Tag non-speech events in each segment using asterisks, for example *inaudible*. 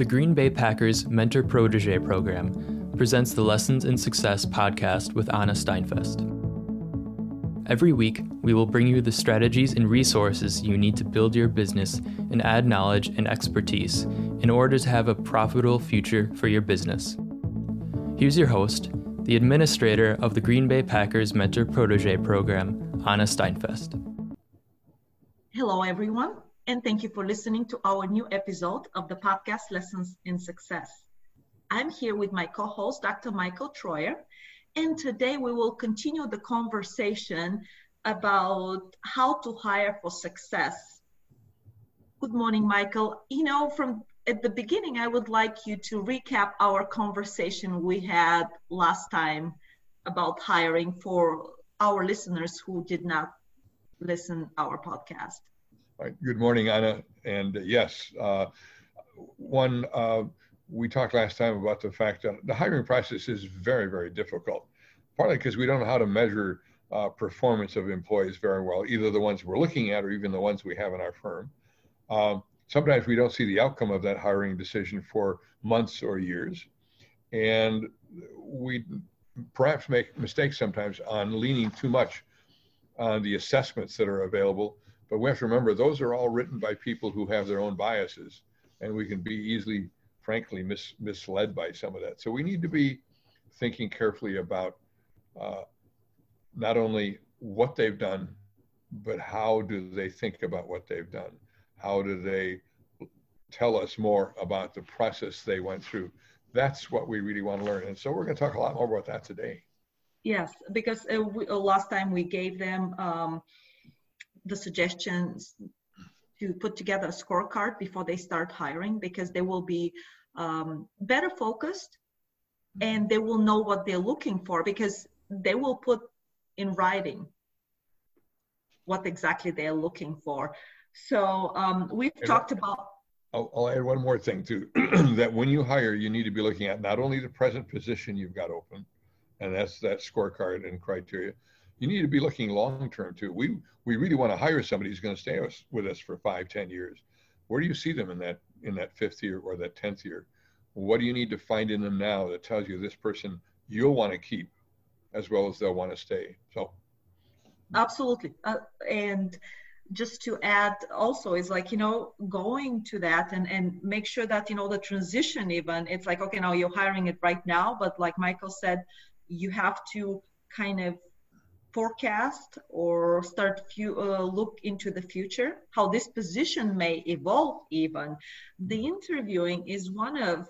The Green Bay Packers Mentor Protege program presents the Lessons in Success podcast with Anna Steinfest. Every week, we will bring you the strategies and resources you need to build your business and add knowledge and expertise in order to have a profitable future for your business. Here's your host, the administrator of the Green Bay Packers Mentor Protege program, Anna Steinfest. Hello, everyone and thank you for listening to our new episode of the podcast Lessons in Success. I'm here with my co host, Dr. Michael Troyer, and today we will continue the conversation about how to hire for success. Good morning, Michael. You know, from at the beginning, I would like you to recap our conversation we had last time about hiring for our listeners who did not listen our podcast. Right. Good morning, Anna. And uh, yes, uh, one, uh, we talked last time about the fact that the hiring process is very, very difficult, partly because we don't know how to measure uh, performance of employees very well, either the ones we're looking at or even the ones we have in our firm. Um, sometimes we don't see the outcome of that hiring decision for months or years. And we perhaps make mistakes sometimes on leaning too much on the assessments that are available but we have to remember those are all written by people who have their own biases, and we can be easily, frankly, mis- misled by some of that. So we need to be thinking carefully about uh, not only what they've done, but how do they think about what they've done? How do they tell us more about the process they went through? That's what we really want to learn. And so we're going to talk a lot more about that today. Yes, because uh, we, uh, last time we gave them um, the suggestions to put together a scorecard before they start hiring because they will be um, better focused and they will know what they're looking for because they will put in writing what exactly they're looking for. So um, we've and talked about. I'll, I'll, add one more thing too *clears throat* that when you hire, you need to be looking at not only the present position you've got open, and that's that scorecard and criteria, you need to be looking long term too. We we really want to hire somebody who's going to stay with us for five, ten years. Where do you see them in that in that fifth year or that tenth year? What do you need to find in them now that tells you this person you'll want to keep as well as they'll want to stay? So absolutely, uh, and just to add also is like you know going to that and and make sure that you know the transition even it's like okay now you're hiring it right now but like michael said you have to kind of forecast or start few, uh, look into the future, how this position may evolve even. The interviewing is one of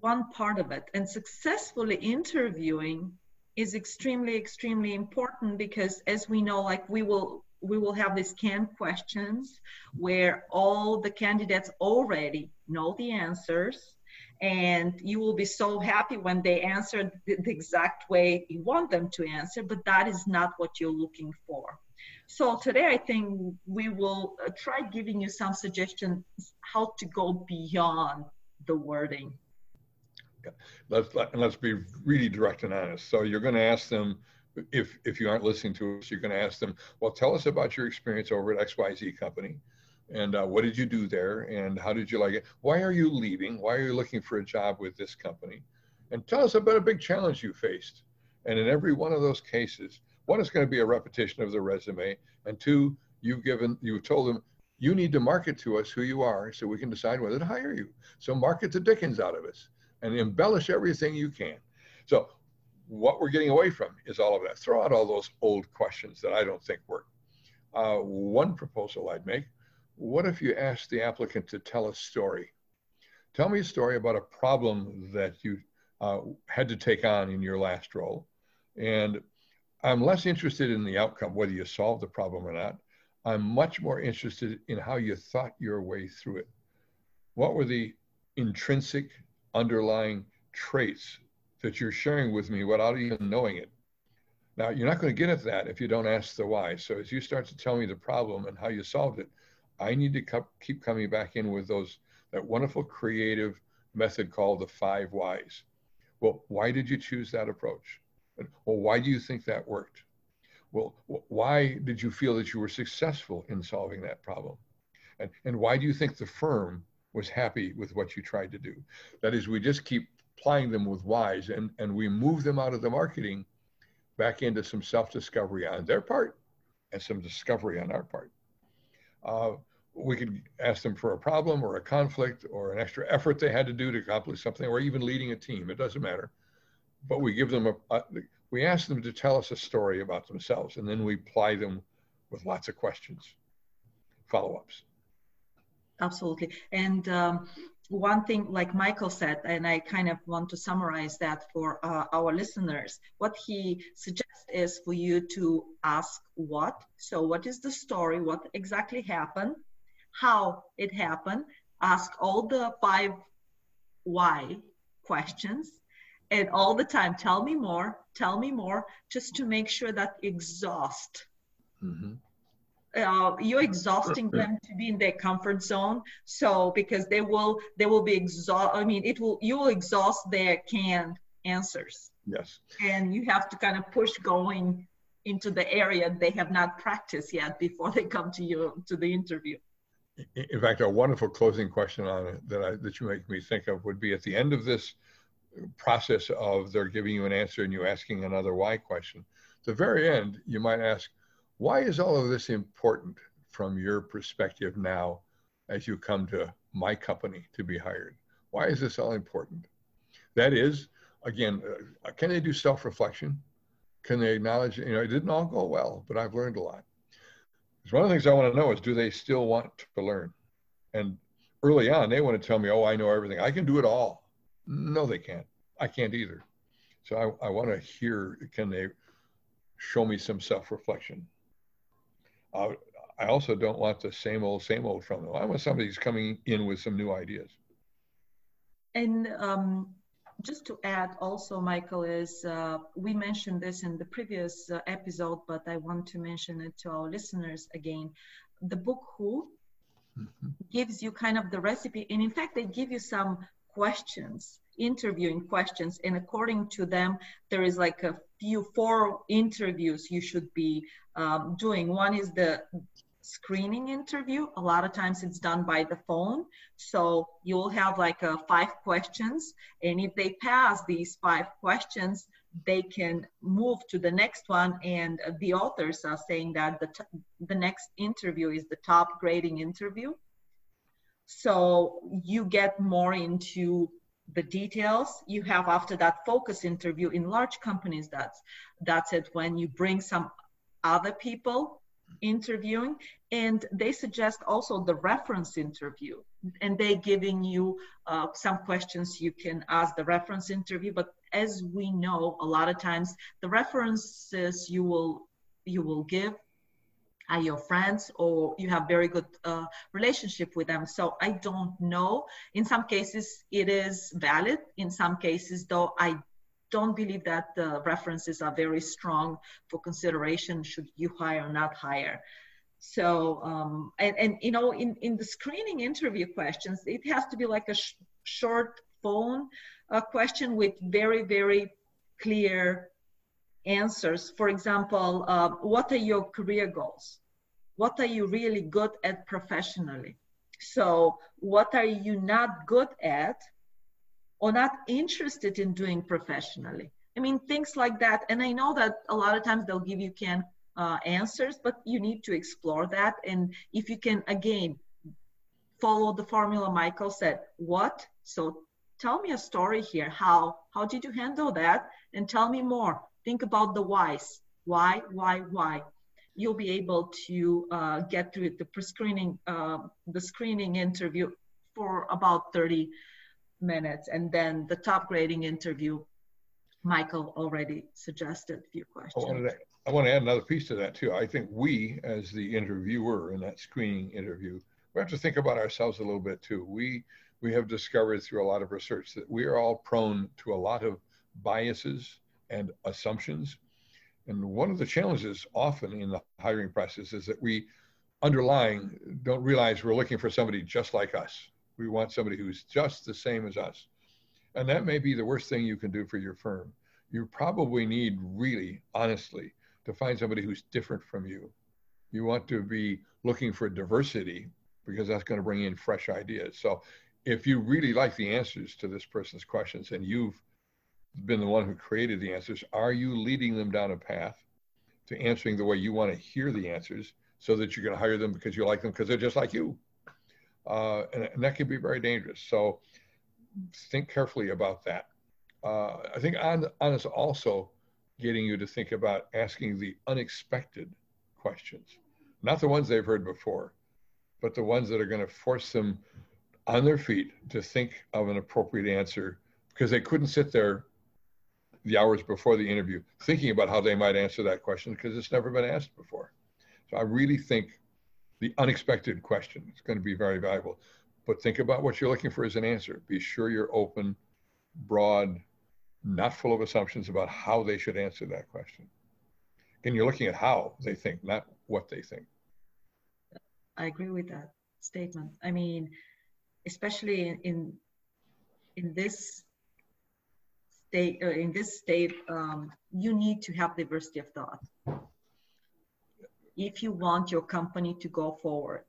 one part of it and successfully interviewing is extremely extremely important because as we know like we will we will have these canned questions where all the candidates already know the answers and you will be so happy when they answer the, the, exact way you want them to answer but that is not what you're looking for. So today i think we will uh, try giving you some suggestions how to go beyond the wording. Let's let, let's be really direct and honest. So you're going to ask them if if you aren't listening to us you're going to ask them well tell us about your experience over at xyz company and uh, what did you do there? And how did you like it? Why are you leaving? Why are you looking for a job with this company? And tell us about a big challenge you faced. And in every one of those cases one is going to be a repetition of the resume and two you've given you've told them you need to market to us who you are so we can decide whether to hire you. So market the dickens out of us and embellish everything you can. So what we're getting away from is all of that. Throw out all those old questions that i don't think work. Uh, one proposal i'd make what if you ask the applicant to tell a story? Tell me a story about a problem that you uh, had to take on in your last role. And I'm less interested in the outcome, whether you solved the problem or not. I'm much more interested in how you thought your way through it. What were the intrinsic underlying traits that you're sharing with me without even knowing it? Now, you're not going to get at that if you don't ask the why. So, as you start to tell me the problem and how you solved it, I need to keep coming back in with those that wonderful creative method called the five whys. Well, why did you choose that approach? Well, why do you think that worked? Well, why did you feel that you were successful in solving that problem? And, and why do you think the firm was happy with what you tried to do. That is, we just keep plying them with whys and, and we move them out of the marketing back into some self discovery on their part and some discovery on our part. Uh, we could ask them for a problem or a conflict or an extra effort they had to do to accomplish something or even leading a team. It doesn't matter. But we give them a, a we ask them to tell us a story about themselves and then we ply them with lots of questions, follow ups. Absolutely. And um, one thing, like Michael said, and I kind of want to summarize that for uh, our listeners, what he suggests is for you to ask what. So, what is the story? What exactly happened? How it happened? Ask all the five why questions and all the time tell me more tell me more just to make sure that exhaust mm-hmm uh, you're exhausting them to be in their comfort zone. So because they will they will be exhaust i mean it will you will exhaust their canned answers. Yes. And you have to kind of push going into the area they have not practiced yet before they come to you to the interview. In fact a wonderful closing question on it that I, that you make me think of would be at the end of this process of they're giving you an answer and you asking another why question the very end you might ask why is all of this important from your perspective now as you come to my company to be hired? Why is this all important? That is, again, uh, can they do self reflection? Can they acknowledge, you know, it didn't all go well, but I've learned a lot. Because one of the things I want to know is do they still want to learn? And early on, they want to tell me, oh, I know everything. I can do it all. No, they can't. I can't either. So I, I want to hear can they show me some self reflection? Uh, I also don't want the same old, same old from them. I want somebody who's coming in with some new ideas. And um, just to add also, Michael, is uh, we mentioned this in the previous uh, episode, but I want to mention it to our listeners again. The book Who mm-hmm. gives you kind of the recipe, and in fact, they give you some questions interviewing questions and according to them there is like a few four interviews you should be um, doing. One is the screening interview. A lot of times it's done by the phone. So you'll have like a five questions and if they pass these five questions they can move to the next one and the authors are saying that the, t- the next interview is the top grading interview. So you get more into the details you have after that focus interview in large companies that's that's it when you bring some other people interviewing and they suggest also the reference interview and they giving you uh, some questions you can ask the reference interview but as we know a lot of times the references you will you will give are your friends or you have very good uh, relationship with them. So i don't know. In some cases it is valid. In some cases though i don't believe that the references are very strong for consideration should you hire or not hire. So um, and, and you know in, in the screening interview questions it has to be like a sh- short phone uh, question with very very clear answers. For example, uh, what are your career goals? What are you really good at professionally? So, what are you not good at or not interested in doing professionally? I mean, things like that. And I know that a lot of times they'll give you canned uh, answers, but you need to explore that. And if you can, again, follow the formula Michael said, what? So tell me a story here. How how did you handle that? And tell me more think about the whys. Why, why, why? You'll be able to uh, get through the pre-screening, uh, the screening interview for about 30 minutes, and then the top grading interview. Michael already suggested a few questions. I, to, I want to add another piece to that too. I think we, as the interviewer in that screening interview, we have to think about ourselves a little bit too. We we have discovered through a lot of research that we are all prone to a lot of biases and assumptions. And one of the challenges often in the hiring process is that we underlying don't realize we're looking for somebody just like us. We want somebody who's just the same as us. And that may be the worst thing you can do for your firm. You probably need really, honestly, to find somebody who's different from you. You want to be looking for diversity because that's going to bring in fresh ideas. So if you really like the answers to this person's questions and you've been the one who created the answers, are you leading them down a path to answering the way you want to hear the answers so that you're going to hire them because you like them because they're just like you? Uh, and, and, that can be very dangerous. So think carefully about that. Uh, I think on, on is also getting you to think about asking the unexpected questions, not the ones they've heard before, but the ones that are going to force them on their feet to think of an appropriate answer because they couldn't sit there the hours before the interview thinking about how they might answer that question because it's never been asked before. So I really think the unexpected question is going to be very valuable. But think about what you're looking for as an answer. Be sure you're open, broad, not full of assumptions about how they should answer that question. And you're looking at how they think, not what they think. I agree with that statement. I mean, especially in in, in this state, uh, in this state, um, you need to have diversity of thought. If you want your company to go forward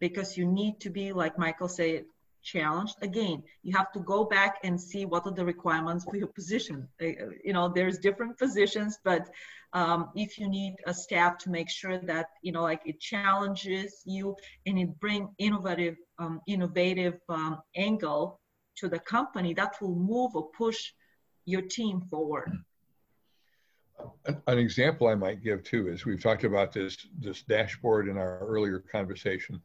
because you need to be like michael said challenged. Again you have to go back and see what are the requirements for your position. Uh, you know there's different positions but um, if you need a staff to make sure that you know like it challenges you and it bring innovative um, innovative um, angle to the company that will move or push your team forward an, an, example I might give too is we've talked about this this dashboard in our earlier conversation,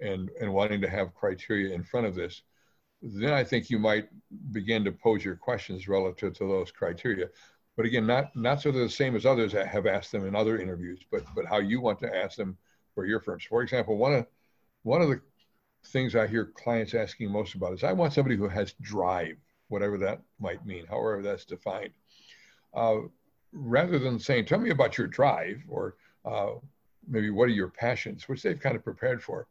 and and wanting to have criteria in front of this. Then I think you might begin to pose your questions relative to those criteria. But again, not not so they're the same as others that have asked them in other interviews, but but how you want to ask them for your firms. For example, one of one of the things I hear clients asking most about is I want somebody who has drive, whatever that might mean, however that's defined. Uh, rather than saying, tell me about your drive or uh, maybe what are your passions, which they've kind of prepared for,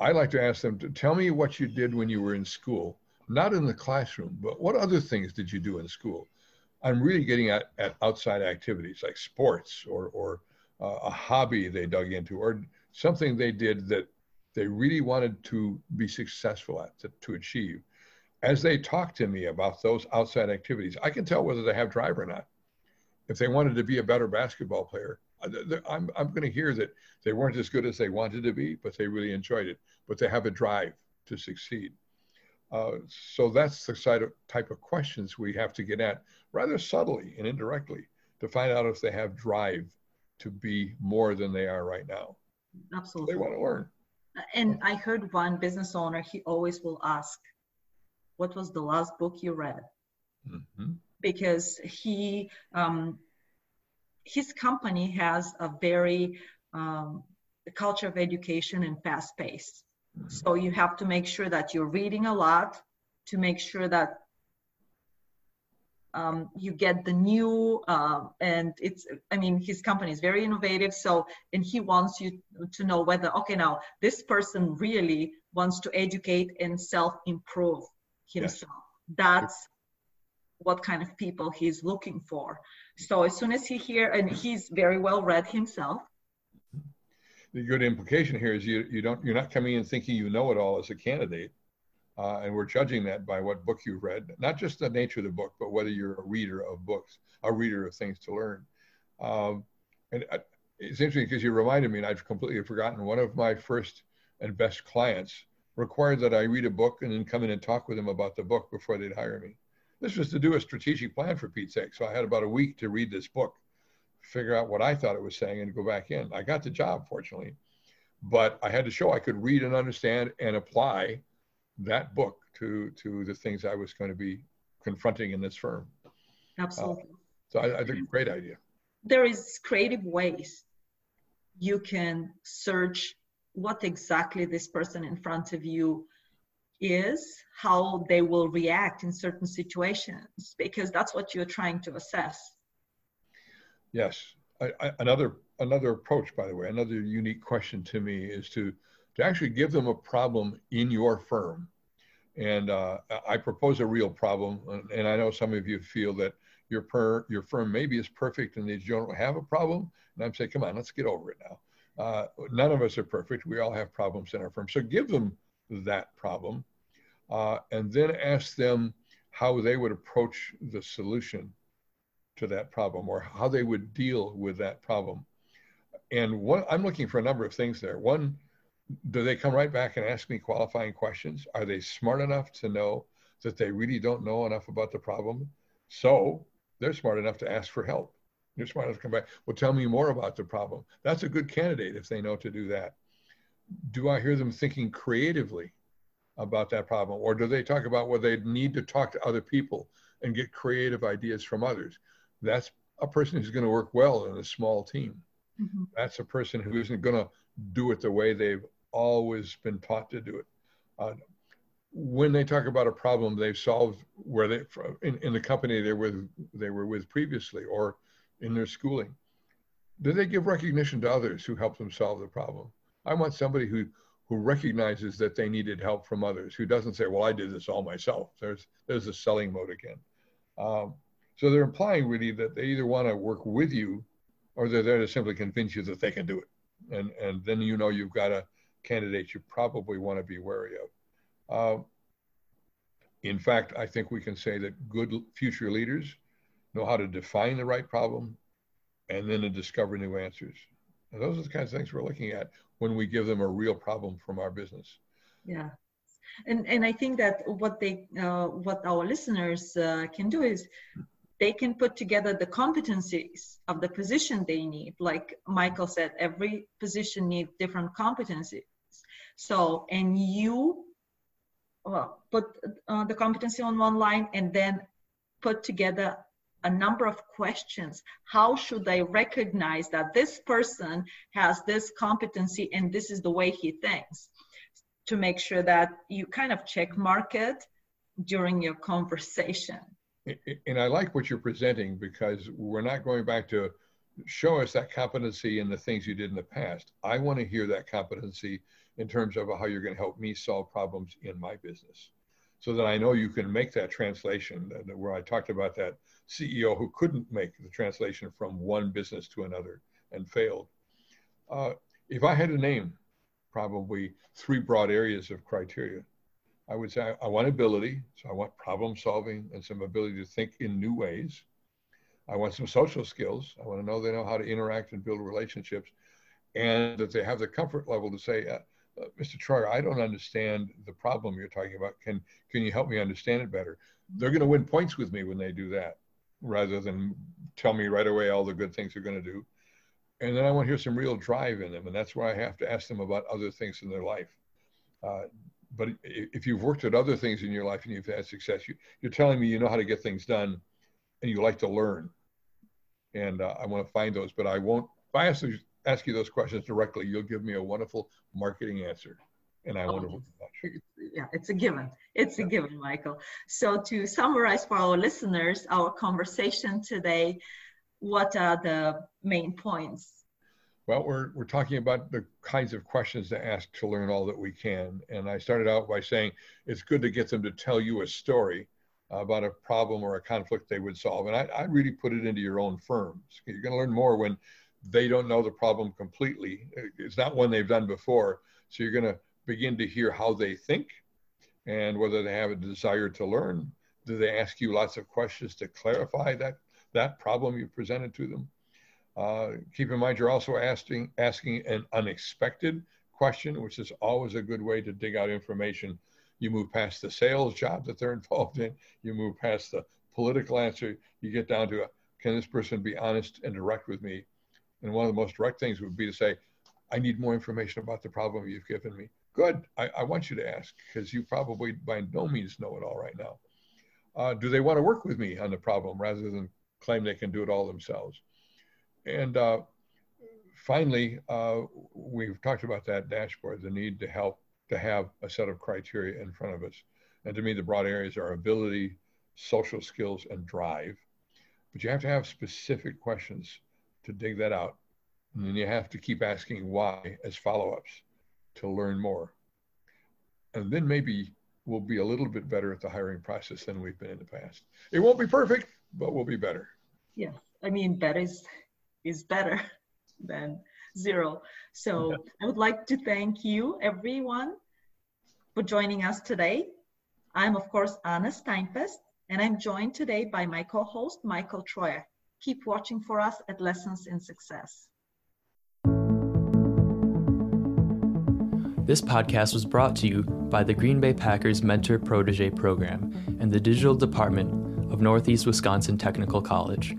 I like to ask them to tell me what you did when you were in school, not in the classroom, but what other things did you do in school? I'm really getting at, at outside activities like sports or, or uh, a hobby they dug into or something they did that they really wanted to be successful at, to, to achieve. As they talk to me about those outside activities, I can tell whether they have drive or not if they wanted to be a better basketball player, uh, I'm, I'm going to hear that they weren't as good as they wanted to be, but they really enjoyed it, but they have a drive to succeed. Uh, so that's the side of, type of questions we have to get at rather subtly and indirectly to find out if they have drive to be more than they are right now. Absolutely. They want to learn. And I heard one business owner, he always will ask, What was the last book you read? Mm-hmm because he um, his company has a very um, culture of education and fast pace. Mm-hmm. So you have to make sure that you're reading a lot to make sure that um, you get the new uh, and it's i mean his company is very innovative so and he wants you to know whether okay now this person really wants to educate and self improve himself yes. that's what kind of people he's looking for. So as soon as he hear, and he's very well read himself. The good implication here is you you don't you're not coming in thinking you know it all as a candidate, uh, and we're judging that by what book you've read, not just the nature of the book, but whether you're a reader of books, a reader of things to learn. Um, and uh, it's interesting because you reminded me, and I've completely forgotten. One of my first and best clients required that I read a book and then come in and talk with them about the book before they'd hire me. This was to do a strategic plan for Pete's sake. So I had about a week to read this book, figure out what I thought it was saying, and go back in. I got the job, fortunately, but I had to show I could read and understand and apply that book to to the things I was going to be confronting in this firm. Absolutely. Uh, so I, I think great idea. There is creative ways you can search what exactly this person in front of you is how they will react in certain situations because that's what you're trying to assess. Yes. I, I, another another approach by the way another unique question to me is to to actually give them a problem in your firm. And uh, i propose a real problem and i know some of you feel that your per your firm maybe is perfect and they don't have a problem. And i'm saying come on let's get over it now uh, none of us are perfect we all have problems in our firm so give them that problem. uh, and then ask them how they would approach the solution to that problem or how they would deal with that problem. And what I'm looking for a number of things there. One, do they come right back and ask me qualifying questions? Are they smart enough to know that they really don't know enough about the problem? So they're smart enough to ask for help. They're smart enough to come back. Well, tell me more about the problem. That's a good candidate if they know to do that. Do I hear them thinking creatively about that problem? Or do they talk about what they need to talk to other people and get creative ideas from others? That's a person who's going to work well in a small team. Mm-hmm. That's a person who isn't going to do it the way they've always been taught to do it. Uh, when they talk about a problem they've solved where they in, in the company they were they were with previously or in their schooling, do they give recognition to others who help them solve the problem? I want somebody who who recognizes that they needed help from others, who doesn't say, "Well, I did this all myself." There's there's a selling mode again. Um, so they're implying really that they either want to work with you, or they're there to simply convince you that they can do it, and and then you know you've got a candidate you probably want to be wary of. Uh, in fact, I think we can say that good future leaders know how to define the right problem and then to discover new answers. And those are the kinds of things we're looking at when we give them a real problem from our business. Yeah. And, and I think that what they uh, what our listeners uh, can do is they can put together the competencies of the position they need. Like Michael said, every position needs different competencies. So, and you well, put uh, the competency on one line and then put together a number of questions. How should I recognize that this person has this competency and this is the way he thinks? To make sure that you kind of check market during your conversation. And I like what you're presenting because we're not going back to show us that competency in the things you did in the past. I want to hear that competency in terms of how you're going to help me solve problems in my business so that I know you can make that translation where I talked about that CEO who couldn't make the translation from one business to another and failed. Uh, if I had to name probably three broad areas of criteria, I would say I, I want ability, so I want problem solving and some ability to think in new ways. I want some social skills. I want to know they know how to interact and build relationships, and that they have the comfort level to say, Mr. Troyer, I don't understand the problem you're talking about. Can can you help me understand it better? They're going to win points with me when they do that, rather than tell me right away all the good things they're going to do. And then I want to hear some real drive in them, and that's why I have to ask them about other things in their life. Uh, but if you've worked at other things in your life and you've had success, you, you're telling me you know how to get things done, and you like to learn. And uh, I want to find those, but I won't. If I ask ask you those questions directly, you'll give me a wonderful marketing answer. And I oh, wonder Yeah, it's a given. It's yeah. a given, Michael. So to summarize for our listeners, our conversation today, what are the main points? Well, we're, we're talking about the kinds of questions to ask to learn all that we can. And I started out by saying it's good to get them to tell you a story about a problem or a conflict they would solve. And I, I really put it into your own firms. You're going to learn more when they don't know the problem completely. It's not one they've done before. So you're going to begin to hear how they think and whether they have a desire to learn. Do they ask you lots of questions to clarify that, that problem you presented to them? Uh, keep in mind, you're also asking, asking an unexpected question, which is always a good way to dig out information. You move past the sales job that they're *laughs* involved in, you move past the political answer, you get down to a, can this person be honest and direct with me and one of the most direct things would be to say, I need more information about the problem you've given me. Good. I, I want you to ask because you probably by no means know it all right now. Uh, do they want to work with me on the problem rather than claim they can do it all themselves? And uh, finally, uh, we've talked about that dashboard, the need to help to have a set of criteria in front of us. And to me, the broad areas are ability, social skills, and drive. But you have to have specific questions to dig that out. And then you have to keep asking why as follow ups to learn more. And then maybe we'll be a little bit better at the hiring process than we've been in the past. It won't be perfect, but we'll be better. Yeah, I mean, better is, is better *laughs* than zero. So I would like to thank you, everyone, for joining us today. I'm, of course, Anna Steinfest, and I'm joined today by my co host, Michael Troyer. Keep watching for us at Lessons in Success. This podcast was brought to you by the Green Bay Packers Mentor Protege Program and the Digital Department of Northeast Wisconsin Technical College.